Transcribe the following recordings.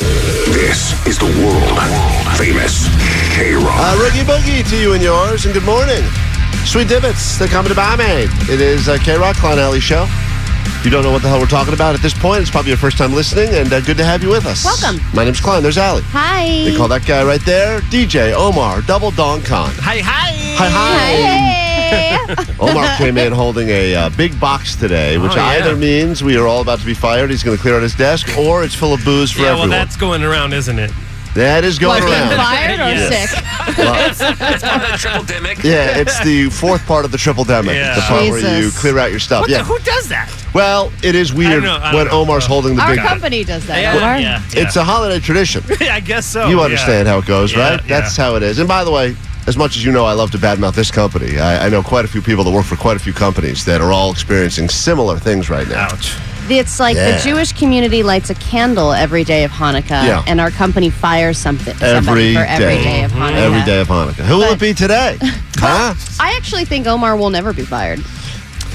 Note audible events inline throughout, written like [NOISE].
This is the world famous KROQ. Uh, Rookie Boogie to you and yours, and good morning. Sweet Divots, they're coming to Barmaid. It is uh, KROQ, Klein Ally Show. If you don't know what the hell we're talking about at this point, it's probably your first time listening, and uh, good to have you with us. Welcome. My name's Klein. There's Allie. Hi. They call that guy right there DJ Omar, Double Don Con. Hi, hi. Hi, hi. Hey. [LAUGHS] Omar came in holding a uh, big box today, which Oh, yeah. either means we are all about to be fired, he's going to clear out his desk, or it's full of booze for Yeah, everyone. well, that's going around, isn't it? that is going What, being around. fired or Yes. sick? [LAUGHS] Triple demic. Yeah, it's the fourth part of the triple demic. Yeah. The part where you Jesus. clear out your stuff. What yeah. the, who does that? Well, it is weird know, when know. Omar's holding the Our big. company does that. Yeah, Omar. yeah, It's a holiday tradition. [LAUGHS] I guess so. you yeah. understand how it goes, Yeah, right? That's how it is. And by the way, as much as you know, I love to badmouth this company. I, I know quite a few people that work for quite a few companies that are all experiencing similar things right now. Ouch. It's like Yeah. the Jewish community lights a candle every day of Hanukkah, Yeah. and our company fires something Every for every day. day of Hanukkah. Every day of Hanukkah. Who will it be today? [LAUGHS] huh? I actually think Omar will never be fired.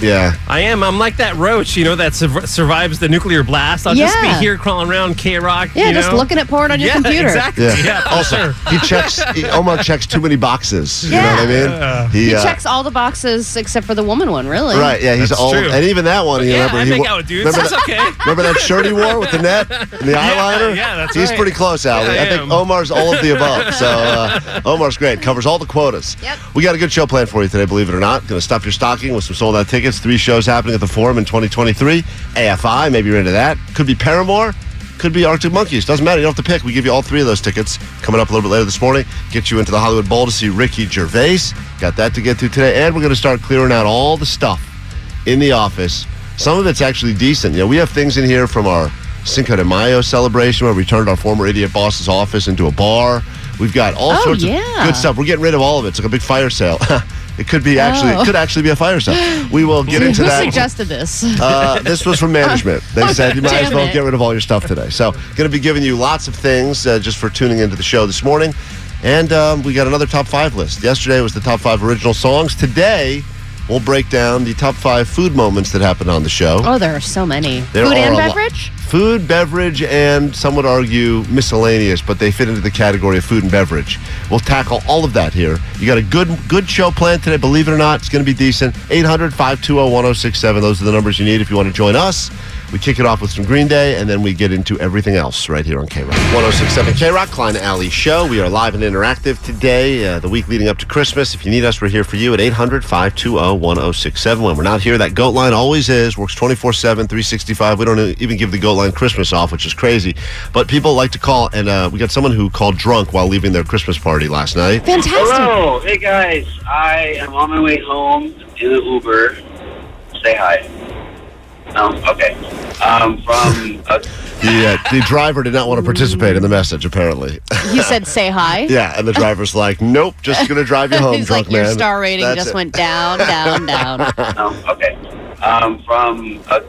Yeah. I am. I'm like that roach, you know, that sur- survives the nuclear blast. I'll just be Yeah. here crawling around KROQ. Yeah, you just know? looking at porn on your yeah, computer. Exactly. Yeah. Yeah, for also, sure. he checks. He, Omar checks too many boxes. You know what I mean? He uh, checks all the boxes except for the woman one, really. Right, yeah, he's That's old, true. and even that one. You Yeah, remember, I he make wo- out with dudes. Remember That's that, okay. remember that shirt he wore with the net and the [LAUGHS] eyeliner? yeah, that's He's right. pretty close, Allie. Yeah, I I think am. Omar's all of the above. [LAUGHS] So uh, Omar's great, covers all the quotas. Yep. We got a good show planned for you today, believe it or not. Going to stuff your stocking with some sold out tickets. Three shows happening at the Forum in 2023. AFI, maybe you're into that. Could be Paramore. Could be Arctic Monkeys. Doesn't matter. You don't have to pick. We give you all three of those tickets coming up a little bit later this morning. Get you into the Hollywood Bowl to see Ricky Gervais. Got that to get through today. And we're going to start clearing out all the stuff in the office. Some of it's actually decent. You know, we have things in here from our Cinco de Mayo celebration where we turned our former idiot boss's office into a bar. We've got all Oh, sorts yeah. of good stuff. We're getting rid of all of it. It's like a big fire sale. [LAUGHS] it could be actually, Oh. it could actually be a fire sale. We will get into Who that. suggested this? Uh, this was from management. [LAUGHS] They said you might as well it. get rid of all your stuff today. So, going to be giving you lots of things uh, just for tuning into the show this morning. And um, we got another top five list. Yesterday was the top five original songs. Today, we'll break down the top five food moments that happened on the show. oh, there are so many. There Food are and beverage? Food, beverage, and some would argue miscellaneous, but they fit into the category of food and beverage. We'll tackle all of that here. You got a good good show planned today, believe it or not. It's going to be decent. 800 520 1067. Those are the numbers you need if you want to join us. We kick it off with some Green Day, and then we get into everything else right here on KROQ. 1067 KROQ, Klein Ally Show. We are live and interactive today, uh, the week leading up to Christmas. If you need us, we're here for you at 800 520 1067. When we're not here, that goat line always is. Works 24 7, 365. We don't even give the goat line Christmas off, which is crazy. But people like to call, and uh, we got someone who called drunk while leaving their Christmas party last night. Fantastic. Hello, hey guys. I am on my way home in the Uber. Say hi. No, okay. Um, from uh, The, uh, the driver did not want to participate in the message, apparently. He said, say hi. [LAUGHS] yeah, and the driver's like, nope, just going to drive you [LAUGHS] home, He's drunk like, your star rating That's just it. went down, down, down. no, [LAUGHS] okay. Um, from a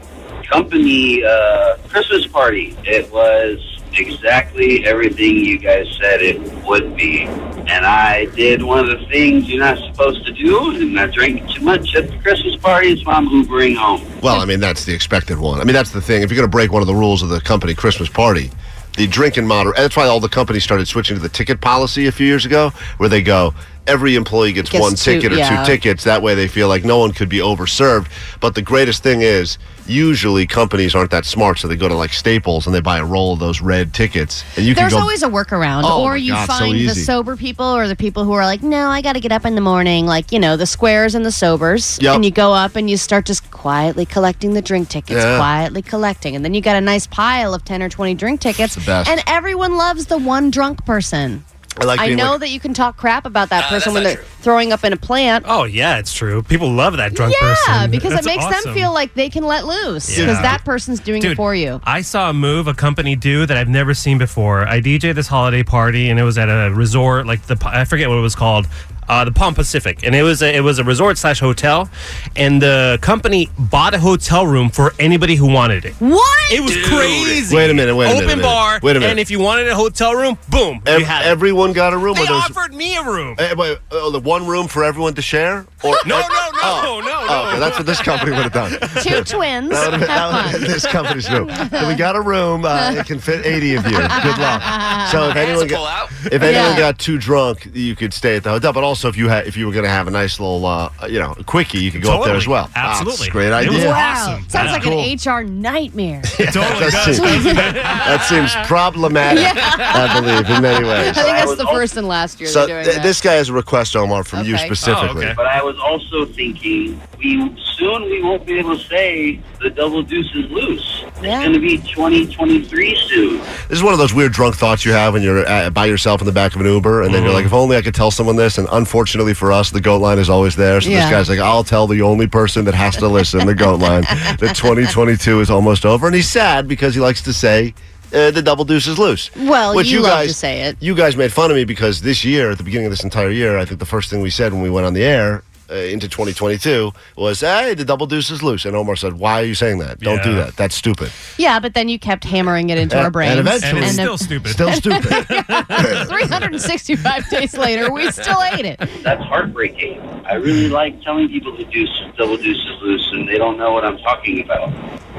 company uh, Christmas party. It was exactly everything you guys said it would be, and I did one of the things you're not supposed to do, and I drank too much at the Christmas party, so I'm Ubering home. Well, I mean, that's the expected one. I mean, that's the thing. If you're going to break one of the rules of the company Christmas party, the drink and moder. That's why all the companies started switching to the ticket policy a few years ago, where they go, every employee gets, Gets one two- ticket or yeah. two tickets. That way they feel like no one could be overserved. But the greatest thing is, usually companies aren't that smart, so they go to like Staples and they buy a roll of those red tickets, and you There's can go. There's always a workaround, Oh or you God, so find the sober people or the people who are like, no, I got to get up in the morning, like you know, the squares and the sobers, Yep. and you go up and you start just quietly collecting the drink tickets, Yeah. quietly collecting, and then you got a nice pile of ten or twenty drink tickets, the best. and everyone loves the one drunk person. I like I know like- that you can talk crap about that Uh, person when they're true. throwing up in a plant. Oh yeah, it's true. People love that drunk yeah, person. because That's it makes them feel like they can let loose because Yeah. that person's doing it for you. I saw a move a company do that I've never seen before. I DJ this holiday party, and it was at a resort, like the I forget what it was called, uh, the Palm Pacific, and it was a, it was a resort slash hotel, and the company bought a hotel room for anybody who wanted it. What? It was crazy. Wait a minute, wait a Open minute, wait a minute. bar. Wait a minute. And if you wanted a hotel room, boom, Ev- you had it. everyone got a room. They or offered me a room. Wait, oh, the one room for everyone to share? Or [LAUGHS] No, no, no, Oh. no, no. Oh, okay, that's what this company would have done. Two [LAUGHS] twins. That have been, that Have would have fun. been [LAUGHS] this company's room. So we got a room. Uh, it can fit 80 of you. Good luck. So if anyone got, if anyone Yeah. got too drunk, you could stay at the hotel. But also, if you had, if you were going to have a nice little, uh, you know, quickie, you could go up there Totally. as well. Ah, Absolutely. that's a great It was idea. Wow. Awesome. Sounds [LAUGHS] Yeah. like Cool. an HR nightmare. totally That does. seems, that seems problematic, I believe, in many ways. I think that's was the al- first and last year So they're doing th- that. this guy has a request, Omar, from you Okay. specifically. Oh, okay. But I was also thinking we soon we won't be able to say the double deuce is loose. Yeah. It's going to be 2023 soon. This is one of those weird drunk thoughts you have when you're uh, by yourself in the back of an Uber, and then you're like, if only I could tell someone this. And unfortunately for us, the goat line is always there. So Yeah. this guy's like, I'll tell the only person that has to listen, the goat line, [LAUGHS] that 2022 is almost over. And he's sad because he likes to say, uh, the double deuce is loose. Well, Which you you love guys to say it. You guys made fun of me because this year, at the beginning of this entire year, I think the first thing we said when we went on the air uh, into 2022 was, "Hey, the double deuce is loose." And Omar said, "Why are you saying that? Don't do Yeah. that. That's stupid." yeah, but then you kept hammering it into And- our brains. and eventually- And it's then still stupid. Still stupid. [LAUGHS] [LAUGHS] 365 days later, we still ate it. That's heartbreaking. I really like telling people the deuce, double deuce is loose, and they don't know what I'm talking about,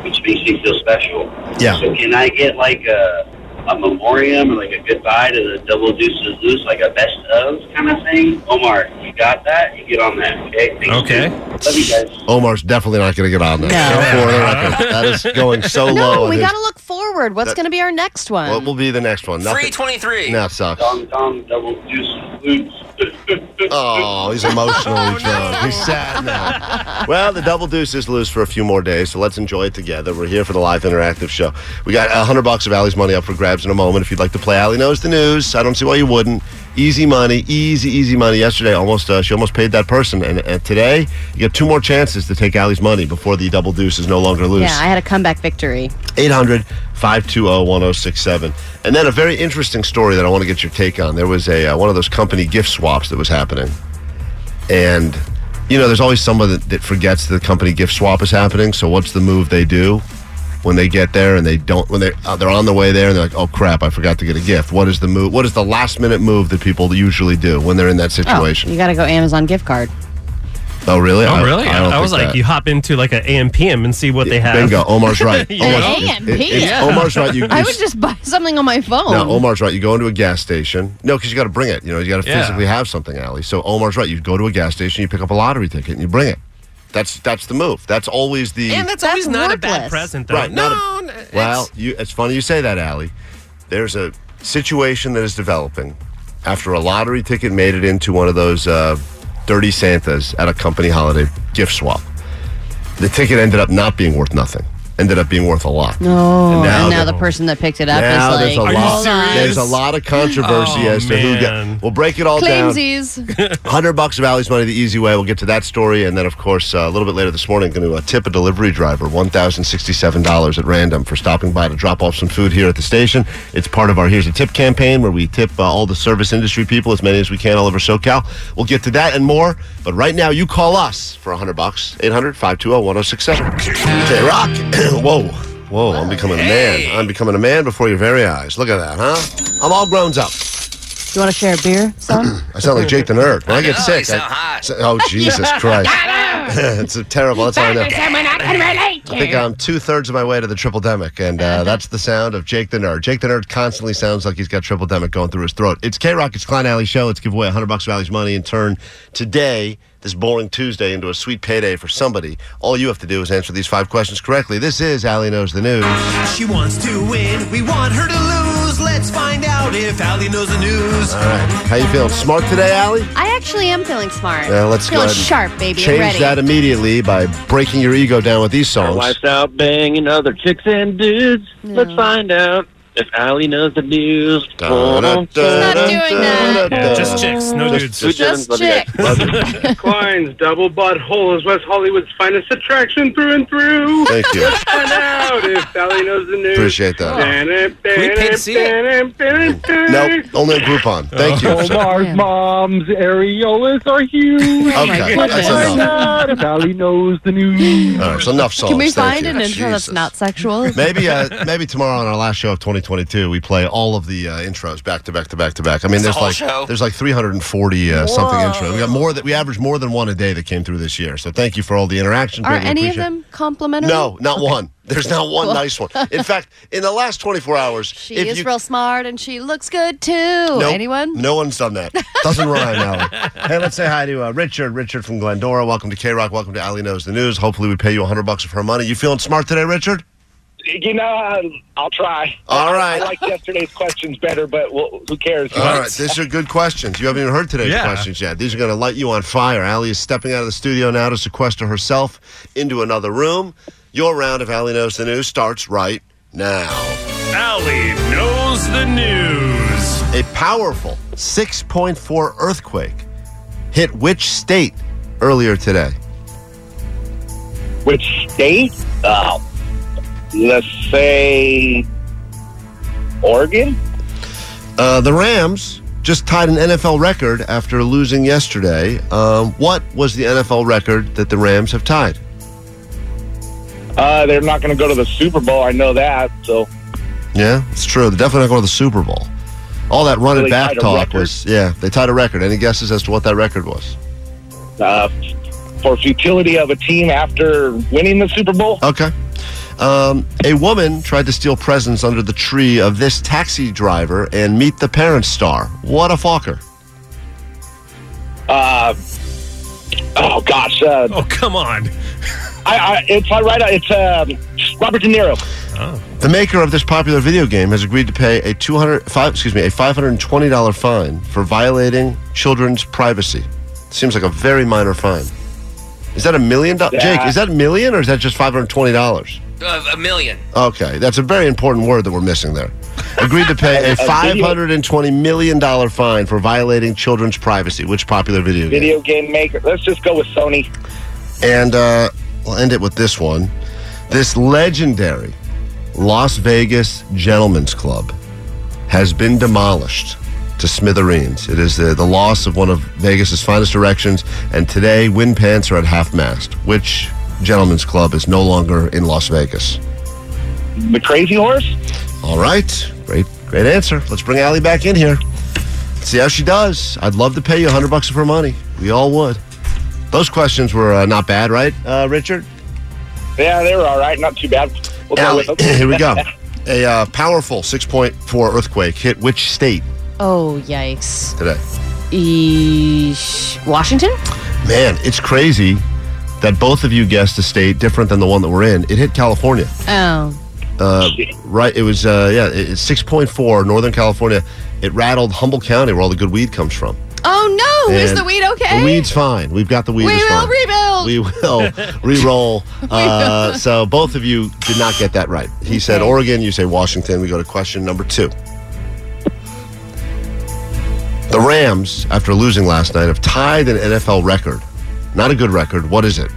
which makes me feel special. Yeah. So can I get like a a memoriam or like a goodbye to the double deuce is loose, like a best of kind of thing? Omar, you got that? You get on that, okay? Thanks, Okay. man. Love you guys. Omar's definitely not going to get on that. No. For the record. That is going so low. No, we got to look forward. What's going to be our next one? What will be the next one? Nothing. 323. No, it sucks. Dong dong, double deuce is loose. Oh, he's emotionally [LAUGHS] oh, drunk. He's sad now. Well, the double deuce is loose for a few more days, so let's enjoy it together. We're here for the live interactive show. We got a hundred bucks of Allie's money up for grabs in a moment. If you'd like to play, Allie knows the news. I don't see why you wouldn't. Easy money, easy, easy money. Yesterday, almost uh, she almost paid that person, and, and today you get two more chances to take Allie's money before the double deuce is no longer loose. yeah, I had a comeback victory. 800 520 1067. And then a very interesting story that I want to get your take on. There was a uh, one of those company gift swaps that was happening. And, you know, there's always someone that, that forgets the company gift swap is happening. So, what's the move they do? When they get there and they don't, when they're uh, they're on the way there and they're like, "Oh crap, I forgot to get a gift." What is the move? What is the last minute move that people usually do when they're in that Oh, situation? you got to go Amazon gift card. Oh, really? Oh, really? I, don't was think like, that. you hop into like an AM/PM and see what they have. Bingo. [LAUGHS] Omar's right. Yeah. Omar's, AM, it- it's- yeah. Omar's right. You, [LAUGHS] I you would just buy something on my phone. No, Omar's right. You go into a gas station. No, because you got to bring it. You know, you got to Yeah. physically have something, Allie. So Omar's right. You go to a gas station, you pick up a lottery ticket, and you bring it. That's that's the move. That's always the And that's, That's always not a bad present, though. Right, not No, a- n- it's- well. You, it's funny you say that, Allie. There's a situation that is developing after a lottery ticket made it into one of those uh, dirty Santas at a company holiday gift swap. The ticket ended up not being worth nothing. Ended up being worth a lot. No, And now and now the- the person that picked it up Now is there's like, a Are you lot. hold serious? There's a lot of controversy Oh, as to who man. got. We'll break it all down. Cleansies. [LAUGHS] Hundred bucks of Allie's money the easy way. We'll get to that story, and then of course uh, a little bit later this morning, going to uh, tip a delivery driver one thousand sixty-seven dollars at random for stopping by to drop off some food here at the station. It's part of our Here's a Tip campaign where we tip uh, all the service industry people as many as we can all over SoCal. We'll get to that and more, but right now you call us for hundred bucks 800-520-1067. J Rock. [COUGHS] Whoa. Whoa, I'm becoming a man. I'm becoming a man before your very eyes. Look at that, huh? I'm all grown up. You want to share a beer, son? [CLEARS THROAT] I sound like Jake the Nerd. When I, get know, sick, you sound I- hot. so- oh Jesus [LAUGHS] Christ! [LAUGHS] it's a terrible. That's all I know. I think I'm two thirds of my way to the triple demic, and uh, that's the sound of Jake the Nerd. Jake the Nerd constantly sounds like he's got triple demic going through his throat. It's KROQ, it's Klein Ally Show. Let's give away 100 bucks of Allie's money and turn today, this boring Tuesday, into a sweet payday for somebody. All you have to do is answer these five questions correctly. This is Allie Knows the News. She wants to win. We want her to lose. Let's find out if Allie knows the news. All right. How you feeling? Smart today, Allie? I actually am feeling smart. Yeah, let's feeling go ahead and sharp, baby. Change ready. that immediately by breaking your ego down with these Our songs. wife's out banging other chicks and dudes. Let's find out if Allie knows the news. Da, da, da, She's not da, doing da, that. da, Yeah, da. just chicks, no dudes. Just- Just Love chicks. Love you. Klein's double butthole is West Hollywood's finest attraction through and through. Thank you. Find out if Sally knows the news. Appreciate that. We paid to see Nope, only a Groupon. Thank you. Omar's mom's areolas are huge. Okay, that's Find enough. out if Sally knows the news. All right, so enough songs. Can we find an intro that's not sexual? Maybe, uh, maybe tomorrow on our last show of 2022, we play all of the uh, intros back to back to back to back. I mean, there's whole like show? there's like 340 uh, something intros. We got more that we averaged more than one a day that came through this year. So thank you for all the interaction. Are Greatly any of them complimentary? No, not one. There's not one nice one. In fact, in the last 24 hours, She if is you real smart and she looks good too. Nope. Anyone? No one's done that. Doesn't rhyme, Allie. [LAUGHS] Hey, let's say hi to uh, Richard. Richard from Glendora. Welcome to KROQ. Welcome to Allie Knows the News. Hopefully, we pay you 100 bucks of her money. You feeling smart today, Richard? You know, uh, I'll try. All right. I- like yesterday's questions better, but well, who cares? All right, these are good questions. You haven't even heard today's Yeah. questions yet. These are going to light you on fire. Allie is stepping out of the studio now to sequester herself into another room. Your round of Allie Knows the News starts right now. Allie knows the news. A powerful 6.4 earthquake hit which state earlier today? Which state? Uh, let's say Oregon. Uh, the Rams just tied an NFL record after losing yesterday. Um, what was the NFL record that the Rams have tied? Uh, they're not going to go to the Super Bowl. I know that. So Yeah, it's true. They're definitely not going to the Super Bowl. All that run So back talk was, yeah, they tied a record. Any guesses as to what that record was? uh, for futility of a team after winning the Super Bowl. Okay. Um, a woman tried to steal presents under the tree of this taxi driver and meet the parents star. What a fucker. Uh, oh gosh, uh, Oh, come on. I, I, it's uh, right. uh, It's um, Robert De Niro. The maker of this popular video game has agreed to pay a 200 five, excuse me, a $520 fine for violating children's privacy. Seems like a very minor fine. Is that a million dollars? Yeah. Jake, is that a million or is that just $520? Uh, a million. Okay, that's a very important word that we're missing there. Agreed to pay [LAUGHS] a $520 million fine for violating children's privacy. Which popular video game? Video game maker. Let's just go with Sony. And uh, we'll end it with this one. This legendary Las Vegas Gentlemen's Club has been demolished to smithereens. It is the, the loss of one of Vegas's finest erections, and today wind pants are at half mast. Which Gentlemen's Club is no longer in Las Vegas? The Crazy Horse. All right, great, great answer. Let's bring Allie back in here. See how she does. I'd love to pay you 100 bucks of her money. We all would. Those questions were uh, not bad, right, uh, Richard? Yeah, they were all right. Not too bad. We'll Allie, [CLEARS THROAT] here we go. [LAUGHS] A uh, powerful 6.4 earthquake hit which state Oh, yikes. today? Eesh. Washington? Man, it's crazy that both of you guessed a state different than the one that we're in. It hit California. Oh. Uh, right, it was, uh, yeah, it's 6.4, Northern California. It rattled Humboldt County, where all the good weed comes from. Oh no! Is the weed okay? The weed's fine. We've got the weed. We will fine. rebuild. We will [LAUGHS] re-roll. Uh, so both of you did not get that right. He said Oregon. You say Washington. We go to question number two. The Rams, after losing last night, have tied an NFL record. Not a good record. What is it?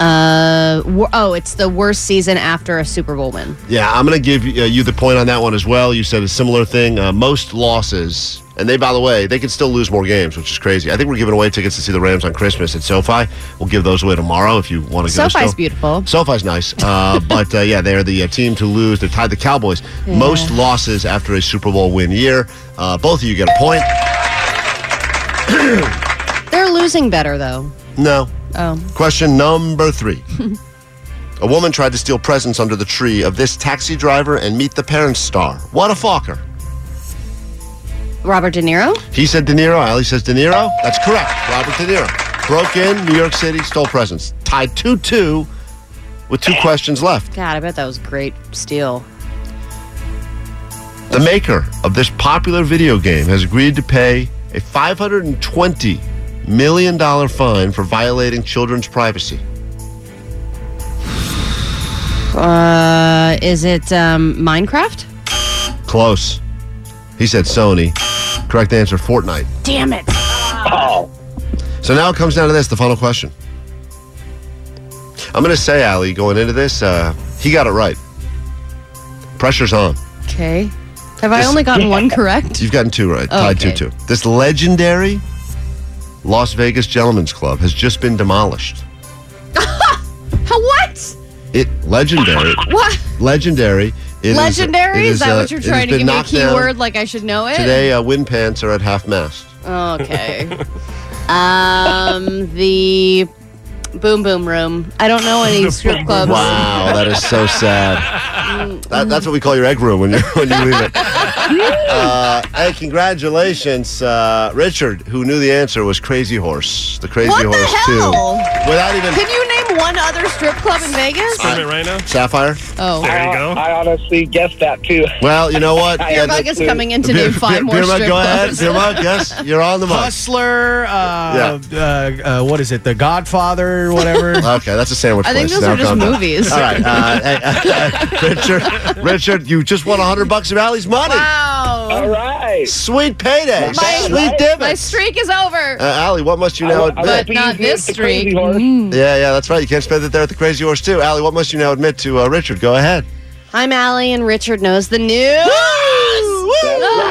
Uh, oh, it's the worst season after a Super Bowl win. Yeah, I'm going to give you, uh, you the point on that one as well. You said a similar thing. Uh, most losses, and they, by the way, they can still lose more games, which is crazy. I think we're giving away tickets to see the Rams on Christmas at SoFi. We'll give those away tomorrow if you want to go. SoFi's still. beautiful. SoFi's nice, uh, [LAUGHS] but uh, yeah, they're the uh, team to lose. They tied the Cowboys. Yeah. Most losses after a Super Bowl win year. Uh, both of you get a point. They're losing better though. No. Oh. Question number three. A woman tried to steal presents under the tree of this taxi driver and meet the parents star. What a fucker. Robert De Niro? He said De Niro. Allie says De Niro. That's correct. Robert De Niro. Broke in New York City, stole presents. Tied 2 2 with two questions left. God, I bet that was great steal. The maker of this popular video game has agreed to pay a $520 million dollar fine for violating children's privacy. Uh, is it um, Minecraft? Close. He said Sony. Correct answer Fortnite. Damn it. Oh, So now it comes down to this the final question. I'm going to say, Allie, going into this, uh, he got it right. Pressure's on. Okay. Have I only gotten one correct? You've gotten two right. Oh, Tied okay. 2 2. This legendary Las Vegas Gentlemen's Club has just been demolished. [LAUGHS] What? It legendary. [LAUGHS] What? legendary. It is- Legendary? Is that uh, what you're trying to give me a keyword like I should know it? Today, uh, wind pants are at half mast. Okay. [LAUGHS] um, the Boom Boom Room. I don't know any strip clubs. Wow, that is so sad. That, that's what we call your egg room when you when you leave it. [LAUGHS] Uh, hey, congratulations, uh, Richard, who knew the answer was Crazy Horse. The Crazy What the Horse hell? too. Without even Can you one other strip club in Vegas? Scream it right now. Sapphire. Oh, There you go. I honestly guessed that too. Well, you know what? [LAUGHS] Beer Mug is coming in to Beer- name five Beer- more Beer Mug, strip go ahead. clubs. Beer Mug, yes, you're on the mic. Hustler, uh, uh, uh, what is it? The Godfather, whatever. [LAUGHS] Okay, that's a sandwich I think place. those are Now just calm down. movies. All right, uh, hey, uh, [LAUGHS] Richard, Richard, you just won hundred bucks of Allie's money. Wow. All right. Sweet payday, My- sweet dividend. My streak is over. Uh, Allie, what must you now I- I admit? but not this streak. Mm. Yeah, yeah, that's right. You can't spend it there at the Crazy Horse too. Allie, what must you now admit to uh, Richard? Go ahead. I'm Allie, and Richard knows the news. Right.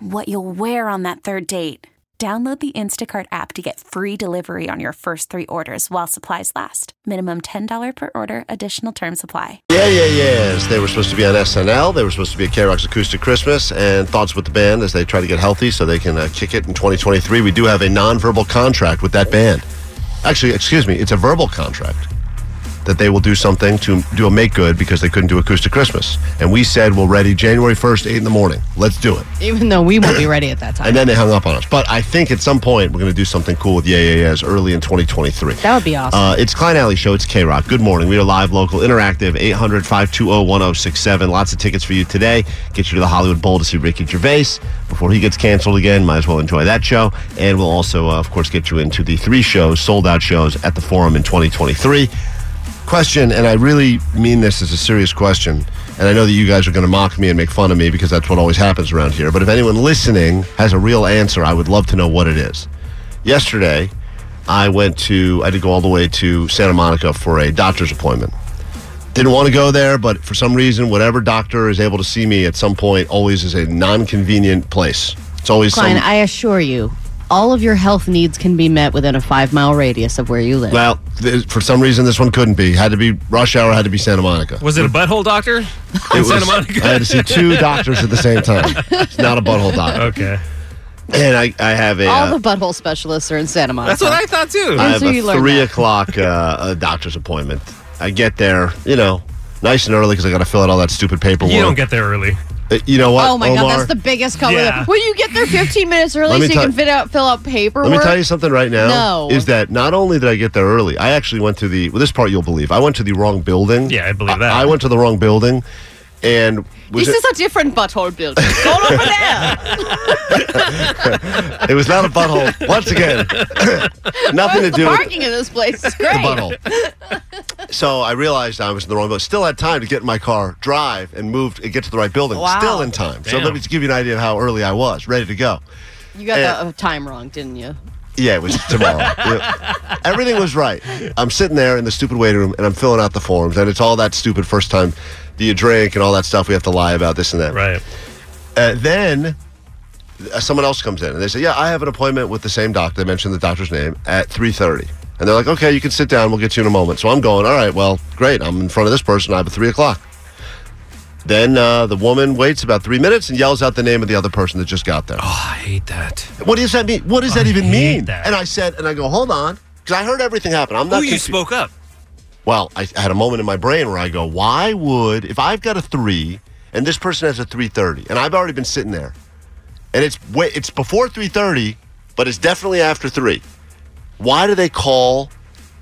what you'll wear on that third date. Download the Instacart app to get free delivery on your first three orders while supplies last. Minimum $10 per order, additional term supply. Yeah, yeah, yes. They were supposed to be on SNL. They were supposed to be at KROQ's Acoustic Christmas, and thoughts with the band as they try to get healthy so they can uh, kick it in 2023. We do have a nonverbal contract with that band. Actually, excuse me, it's a verbal contract that they will do something to do a make good because they couldn't do Acoustic Christmas. And we said we're ready January 1st, 8 in the morning. Let's do it. Even though we won't be ready at that time. And then they hung up on us. But I think at some point we're going to do something cool with Yeah Yeah Yeahs early in 2023. That would be awesome. Uh, it's Klein Ally Show. It's KROQ. Good morning. We are live, local, interactive, 800 520 1067. Lots of tickets for you today. Get you to the Hollywood Bowl to see Ricky Gervais before he gets canceled again. Might as well enjoy that show. And we'll also, uh, of course, get you into the three shows, sold out shows at the Forum in 2023. Question, and I really mean this as a serious question, and I know that you guys are going to mock me and make fun of me because that's what always happens around here. But if anyone listening has a real answer, I would love to know what it is. Yesterday, I went to, I had to go all the way to Santa Monica for a doctor's appointment. Didn't want to go there, but for some reason, whatever doctor is able to see me at some point always is a non convenient place. It's always Klein, some. I assure you, all of your health needs can be met within a five mile radius of where you live. well, th- for some reason, this one couldn't be. Had to be rush hour, had to be Santa Monica. Was it a butthole doctor in It Santa Monica? I had to see two [LAUGHS] doctors at the same time. It's not a butthole doctor. Okay. And I, I have a. all uh, the butthole specialists are in Santa Monica. That's what I thought too. I have so a three that. o'clock uh, a doctor's appointment. I get there, you know, nice and early because I got to fill out all that stupid paperwork. You don't get there early. Uh, you know what? Oh my Omar? god, that's the biggest cover. Yeah. Well, you get there 15 minutes early so you tell- can fit out, fill out paperwork. Let me tell you something right now. No. Is that not only did I get there early, I actually went to the, well, this part you'll believe. I went to the wrong building. Yeah, I believe that. I, went to the wrong building and was This it, is a different butthole building. Go over [LAUGHS] there. it was not a butthole. Once again, [LAUGHS] nothing to the do with parking in this place is great. the butthole. so I realized I was in the wrong building. Still had time to get in my car, drive, and move and get to the right building. Wow. Still in time. So let me just give you an idea of how early I was, ready to go. You got Yeah. the uh, time wrong, didn't you? Yeah, it was tomorrow. [LAUGHS] Yeah. Everything was right. I'm sitting there in the stupid waiting room and I'm filling out the forms, and it's all that stupid first time do you drink and all that stuff we have to lie about this and that. Right. Uh, then uh, someone else comes in and they say, "Yeah, I have an appointment with the same doctor." They mention the doctor's name at 3:30, and they're like, "Okay, you can sit down. We'll get you in a moment." So I'm going. All right, well, great. I'm in front of this person. I have a three o'clock. Then uh, the woman waits about three minutes and yells out the name of the other person that just got there. Oh, I hate that. What does that mean? What does that even mean? that. And I said, and I go, hold on, because I heard everything happen. I'm not. Ooh, you spoke up. Well, I had a moment in my brain where I go, why would if I've got a three and this person has a three thirty, and I've already been sitting there, and it's it's before three thirty, but it's definitely after three. Why do they call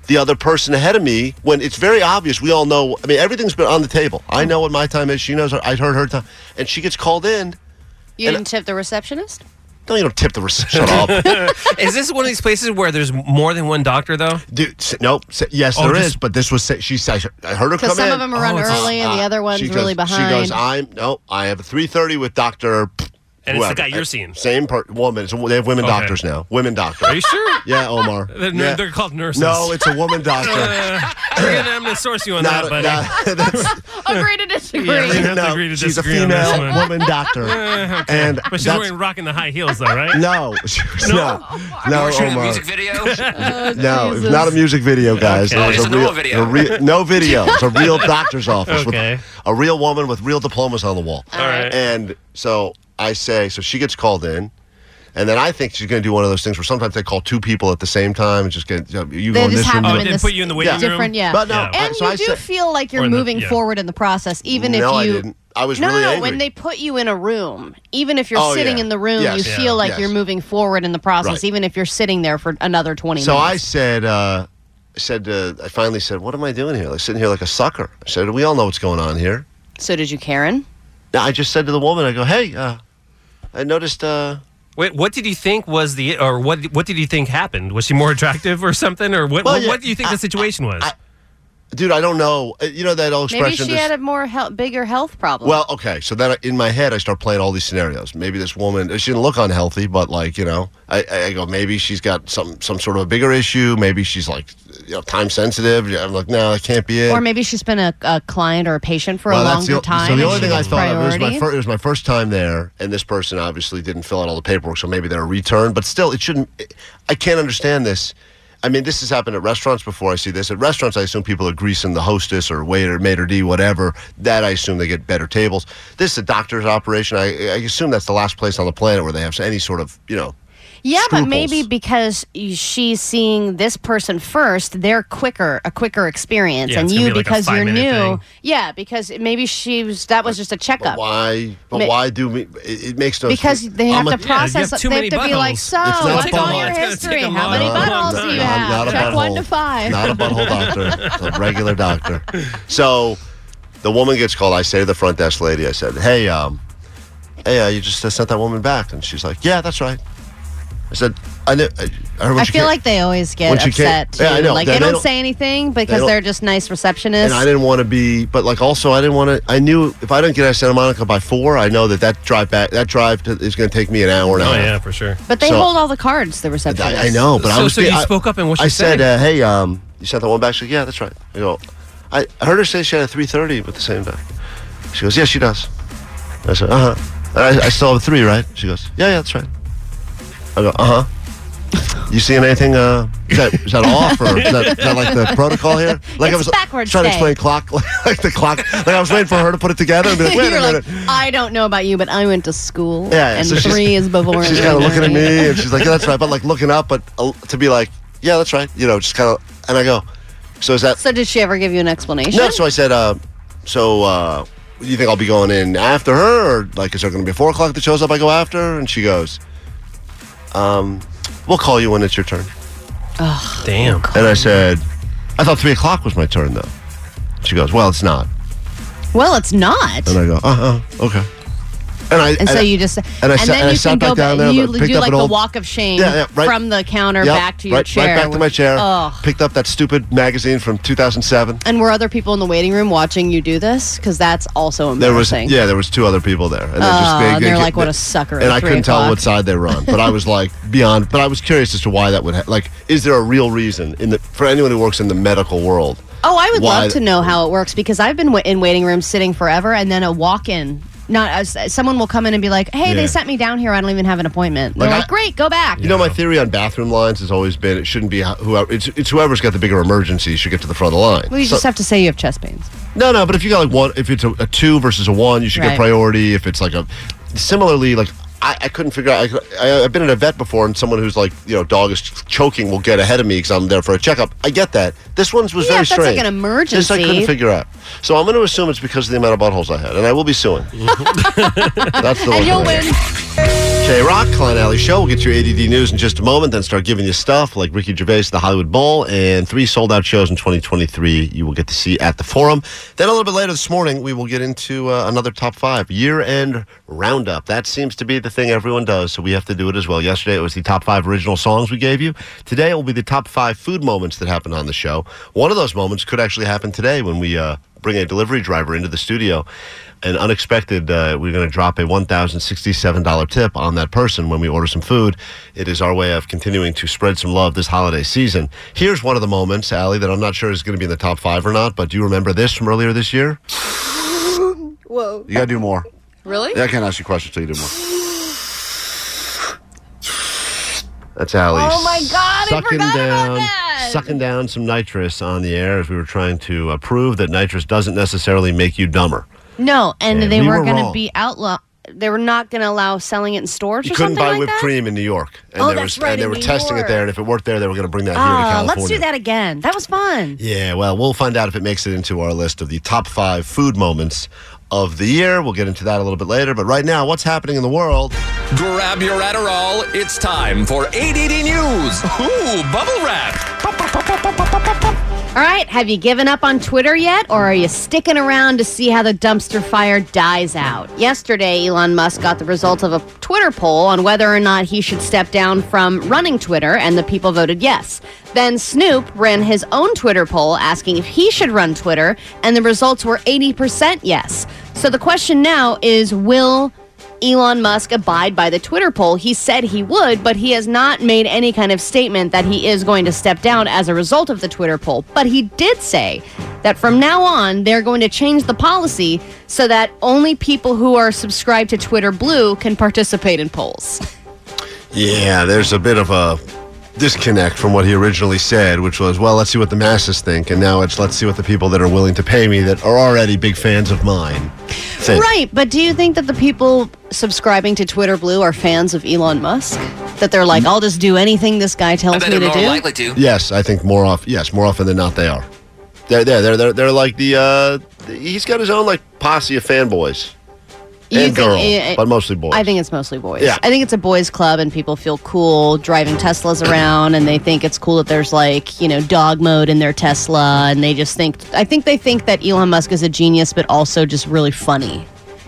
the other person ahead of me when it's very obvious? We all know. I mean, everything's been on the table. I know what my time is. She knows. Her, I heard her time, and she gets called in. You didn't tip the receptionist? No, you don't tip the reception. Shut up. [LAUGHS] Is this one of these places where there's more than one doctor, though? Dude, s- nope. s- Yes, Oh, there is. just- But this was sa- she said I heard her come Because some in. of them are run Oh, it's- early and the Uh, other one's she goes- really behind. She goes, I'm no, I have a three thirty with Doctor. And it's the guy you're seeing. Same per- woman. It's a, they have women Okay. doctors now. Women doctor. Are you sure? Yeah, Omar. [LAUGHS] They're, Yeah. they're called nurses. No, it's a woman [LAUGHS] doctor. Uh, we're gonna, I'm going to source you on Not- that, buddy. not- [LAUGHS] that's- Agree to disagree. Yeah, we have to no, agree to she's a disagree on this female one. woman doctor, Uh, okay. and but she's that's- wearing rocking the high heels, though, right? no, no, no, shooting a Omar. music video. No, it's not a music video, guys. Okay. It was It's a a normal real, video. a re- no video. It's a real doctor's office Okay. with a real woman with real diplomas on the wall. All right. And so I say, so she gets called in. And then I think she's going to do one of those things where sometimes they call two people at the same time and just get you, know, you go in just this have room. them Oh, you they this put you in the waiting room? different, yeah. But no, Yeah. I- And so you I do said- feel like you're Or in the- moving yeah. forward in the process, even if you. I didn't. I was no, really no, angry. when they put you in a room, even if you're Oh, sitting yeah. in the room, Yes. you Yeah. feel like Yes. you're moving forward in the process, Right. even if you're sitting there for another 20 So I minutes. said, uh, I said, uh, I finally said, what am I doing here? Like sitting here like a sucker. I said, we all know what's going on here. so did you, Karen? Now, I just said to the woman, I go, hey, uh, I noticed, uh, Wait, what did you think was the, or what What did you think happened? Was she more [LAUGHS] attractive or something, or what? Well, what, yeah, what do you think the situation was? I- dude, I don't know. Uh, You know that old expression. Maybe she this- had a more hel- bigger health problem. Well, okay. So then in my head, I start playing all these scenarios. Maybe this woman, she didn't look unhealthy, but like, you know, I, I go, maybe she's got some, some sort of a bigger issue. Maybe she's like, you know, time sensitive. I'm like, no, that can't be it. or maybe she's been a, a client or a patient for Well, a longer the, time. So the only thing I thought of it was, my fir- it was my first time there, and this person obviously didn't fill out all the paperwork, so maybe they're a return. But still, it shouldn't. I can't understand this. I mean, this has happened at restaurants before. I see this at restaurants. I assume people are greasing the hostess or waiter, maitre d, whatever. That I assume they get better tables. This is a doctor's operation. I, I assume that's the last place on the planet where they have any sort of, you know. Yeah, but maybe because she's seeing this person first, they're quicker, a quicker experience, Yeah, and you be like because you're new. thing. Yeah, because maybe she was that was just a But checkup. why? But Ma- why do we? It, it makes no sense? Because sense. they have I'm to a- yeah, have process. too they have to be like, so It's what's all your history? How many long, long buttholes do you have? not a Check one to five. Not a butthole doctor. [LAUGHS] A regular doctor. So the woman gets called. I say to the front desk lady, I said, hey, um, hey, uh, you just uh, sent that woman back. And she's like, yeah, that's right. I said, I knew. I, I, heard when I feel like they always get when she came- upset too. Yeah, I know. Like They- they, they don't, don't- say anything because don't- they're just nice receptionists. And I didn't want to be, but like also I didn't want to. I knew if I didn't get out of Santa Monica by four, I know that that drive back, that drive to, is going to take me an hour and a oh half. yeah, for sure. but they so- hold all the cards. The receptionists. I, I know, but I So- was. so you I- spoke up and what'd I she said, say? uh, "Hey, um, you sent the one back." She said, "Yeah, that's right." I go, I, I heard her say she had a three thirty with the same guy. She goes, "Yeah, she does." I said, "Uh huh." I, I still have a three, right? She goes, "Yeah, yeah, that's right." I go, "Uh huh." You seeing anything? Uh, is that is that off or is that, is that like the protocol here? Like I was backwards trying to day. explain clock, [LAUGHS] like the clock. Like I was waiting for her to put it together and be like, "Wait You're minute." like, I don't know about you, but I went to school. Yeah, yeah, and so three is before. She's kind of looking at me, and she's like, "Yeah, that's right." But like looking up, but uh, to be like, "Yeah, that's right," you know, just kind of. And I go, "So is that?" So did she ever give you an explanation? No. So I said, uh, "So uh, you think I'll be going in after her, or like is there going to be a four o'clock that shows up? I go after?" And she goes, "Um, we'll call you when it's your turn." Damn. And I said, "I thought three o'clock was my turn, though." She goes, "Well, it's not." Well, it's not. And I go, "Uh huh, okay." And I And so you just and I sat- then and you sat can back go down there, You do up like the old- walk of shame Yeah, yeah, right. from the counter Yep, back to your right, chair. Right back to my chair. Ugh. Picked up that stupid magazine from 2007. And were other people in the waiting room watching you do this? Because that's also There was embarrassing. yeah, there was two other people there, and Oh, just they, and they- they're like, "What a sucker!" And I couldn't tell what side they were on, but I was [LAUGHS] like beyond. But I was curious as to why that would ha- like. Is there a real reason in the for anyone who works in the medical world? Oh, I would why- love to know how it works because I've been wa- in waiting rooms sitting forever, and then a walk-in. Not uh, as someone will come in and be like, "Hey, Yeah. they sent me down here. I don't even have an appointment." They're Like, like, I- "Great, go back." You know, my theory on bathroom lines has always been it shouldn't be whoever. It's, it's whoever's got the bigger emergency should get to the front of the line. Well, you So- just have to say you have chest pains. No, no, but if you got like one, if it's a, a two versus a one, you should Right. get priority. If it's like a, similarly, like I, I couldn't figure out. I, I, I've been in a vet before, and someone who's like, you know, dog is choking will get ahead of me because I'm there for a checkup. I get that. This one's was Yeah, very if that's like strange. an This I couldn't figure out. So I'm going to assume it's because of the amount of buttholes I had, and I will be suing. [LAUGHS] That's the one. And you'll thing. win. KROQ, Klein Ally Show. We'll get your ADD news in just a moment, then start giving you stuff like Ricky Gervais, the Hollywood Bowl, and three sold out shows in 2023 you will get to see at the Forum. Then a little bit later this morning, we will get into uh, another top five year end roundup. That seems to be the thing everyone does, so we have to do it as well. Yesterday it was the top five original songs we gave you. Today it will be the top five food moments that happened on the show. One of those moments could actually happen today when we uh, bring a delivery driver into the studio. An unexpected, uh, we're going to drop a $1,067 tip on that person when we order some food. It is our way of continuing to spread some love this holiday season. Here's one of the moments, Allie, that I'm not sure is going to be in the top five or not, but do you remember this from earlier this year? [GASPS] Whoa. You got to do more. Really? Yeah, I can't ask you questions until you do more. That's Allie. Oh my God, sucking down, sucking down some nitrous on the air as we were trying to uh, prove that nitrous doesn't necessarily make you dumber. No, and And they we were were going to wrong. be outlaw. They were not going to allow selling it in stores You or couldn't something buy like whipped that. cream in New York, and Oh, there that's right, and they in were New testing it there. And if it worked there, they were going to bring that here to Ah, California. let's do that again. That was fun. Yeah, well, we'll find out if it makes it into our list of the top five food moments of the year. We'll get into that a little bit later. But right now, what's happening in the world? Grab your Adderall. It's time for ADD News. Ooh, bubble wrap. [LAUGHS] All right, have you given up on Twitter yet, or are you sticking around to see how the dumpster fire dies out? Yesterday, Elon Musk got the results of a Twitter poll on whether or not he should step down from running Twitter, and the people voted yes. Then Snoop ran his own Twitter poll asking if he should run Twitter, and the results were 80% yes. So the question now is will Elon Musk abide by the Twitter poll. He said he would, but he has not made any kind of statement that he is going to step down as a result of the Twitter poll. But he did say that from now on, they're going to change the policy so that only people who are subscribed to Twitter Blue can participate in polls. Yeah, there's a bit of a disconnect from what he originally said, which was, well, let's see what the masses think. And now it's, let's see what the people that are willing to pay me that are already big fans of mine think. Right, but do you think that the people subscribing to Twitter Blue are fans of Elon Musk? That they're like, I'll just do anything this guy tells me to do? likely to. Yes, I think more off. Yes, more often than not, they are. They're they're they're they're, they're like the. Uh, he's got his own like posse of fanboys You and girls, eh, but mostly boys. I think it's mostly boys. Yeah. I think it's a boys' club, and people feel cool driving Teslas around, and they think it's cool that there's like you know dog mode in their Tesla, and they just think. I think they think that Elon Musk is a genius, but also just really funny,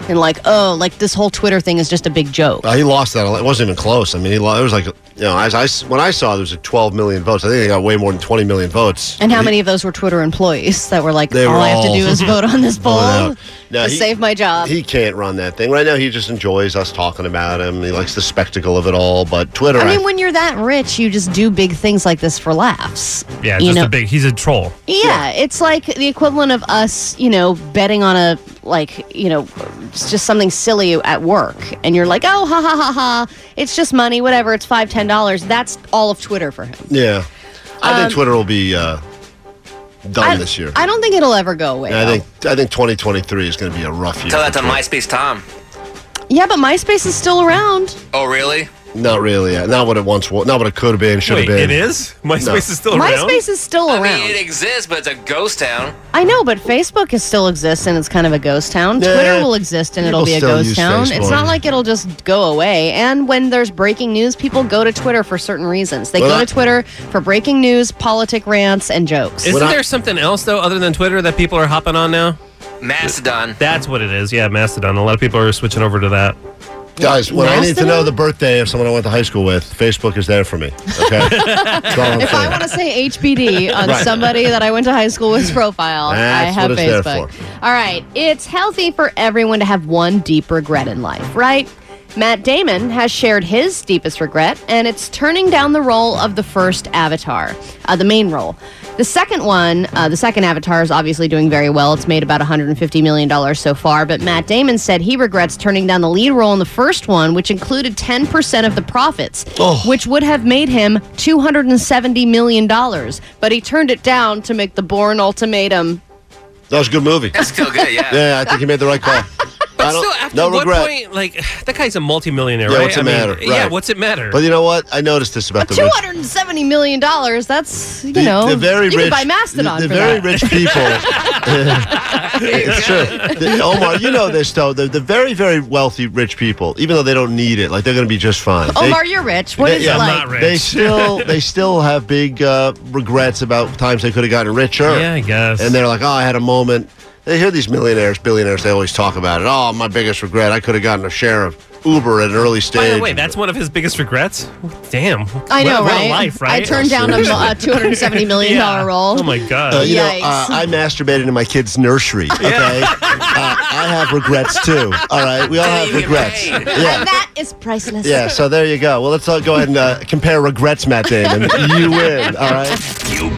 and like oh, like this whole Twitter thing is just a big joke. Uh, he lost that. It wasn't even close. I mean, he lost. It was like you know, as I s- when I saw there was a 12 million votes. I think they got way more than 20 million votes. And how He- many of those were Twitter employees that were like, They all were I have to do is [LAUGHS] vote on this poll voted. No, to he- save my job? He can't run that thing right now. He just enjoys us talking about him. He likes the spectacle of it all. But Twitter, I I mean, when you're that rich, you just do big things like this for laughs. Yeah, You just know- a big. He's a troll. Yeah, it's like the equivalent of us, you know, betting on a like, you know, it's just something silly at work, and you're like, oh, ha ha ha ha, it's just money, whatever. It's five, ten dollars. That's all of Twitter for him. yeah, I Um, think Twitter will be uh, done I, this year. I don't think it'll ever go away. And I though. think I think 2023 is going to be a rough year. Tell that for to Twitter. MySpace Tom. yeah, but MySpace is still around. Oh, really? Not really. yeah. Not what it once was. Not what it could have been. Should have Wait, been. it is? MySpace No. is still around. MySpace is still I around. mean, it exists, but it's a ghost town. I know, but Facebook is still exists and it's kind of a ghost town. Yeah. Twitter will exist and it'll People be a still ghost use town. Facebook. It's not like it'll just go away. And when there's breaking news, people go to Twitter for certain reasons. They Well, go I- to Twitter for breaking news, politic rants, and jokes. Isn't When I- there something else though, other than Twitter, that people are hopping on now? Mastodon. That's what it is. Yeah, Mastodon. A lot of people are switching over to that. Guys, when I need to know the birthday of someone I went to high school with, Facebook is there for me. Okay? [LAUGHS] That's all I'm If I want to say HBD on Right. somebody that I went to high school with's profile, That's I have what it's there Facebook. All right. It's healthy for everyone to have one deep regret in life, right? Matt Damon has shared his deepest regret, and it's turning down the role of the first Avatar, uh, the main role. The second one, uh, the second Avatar, is obviously doing very well. It's made about $150 million so far, but Matt Damon said he regrets turning down the lead role in the first one, which included 10% of the profits, which would have made him $270 million. But he turned it down to make the Bourne Ultimatum That was a good movie. That's still good, yeah. [LAUGHS] Yeah, I think he made the right call. [LAUGHS] But I don't- still, after no what regret. point, like [SIGHS] that guy's a multimillionaire, Yeah, right? what's it I mean, matter? Yeah, what's it matter? But you know what? I noticed this about the rich. $270 million. That's, you The- know, the very you rich, can buy Mastodon the, for the very that. rich people. [LAUGHS] it's true. The- Omar, you know this though. The, the very, very wealthy rich people, even though they don't need it, like they're going to be just fine. They- Omar, you're rich. What they- is yeah, it like? They still, they still have big uh, regrets about times they could have gotten richer. Yeah, I guess. And they're like, "Oh, I had a moment." They hear these millionaires, billionaires. They always talk about it. Oh, my biggest regret: I could have gotten a share of Uber at an early stage. By the way, that's one of his biggest regrets. Damn. I know, What- what a right? life, right? I turned down a, a $270 [LAUGHS] million Yeah. role. Oh my god. Uh, you know, uh, I masturbated in my kid's nursery. [LAUGHS] Okay, uh, I have regrets too. All right, we all have regrets. And Yeah, that is priceless. yeah. So there you go. Well, let's uh, go ahead and uh, compare regrets, Matt Damon. [LAUGHS] You win. All right.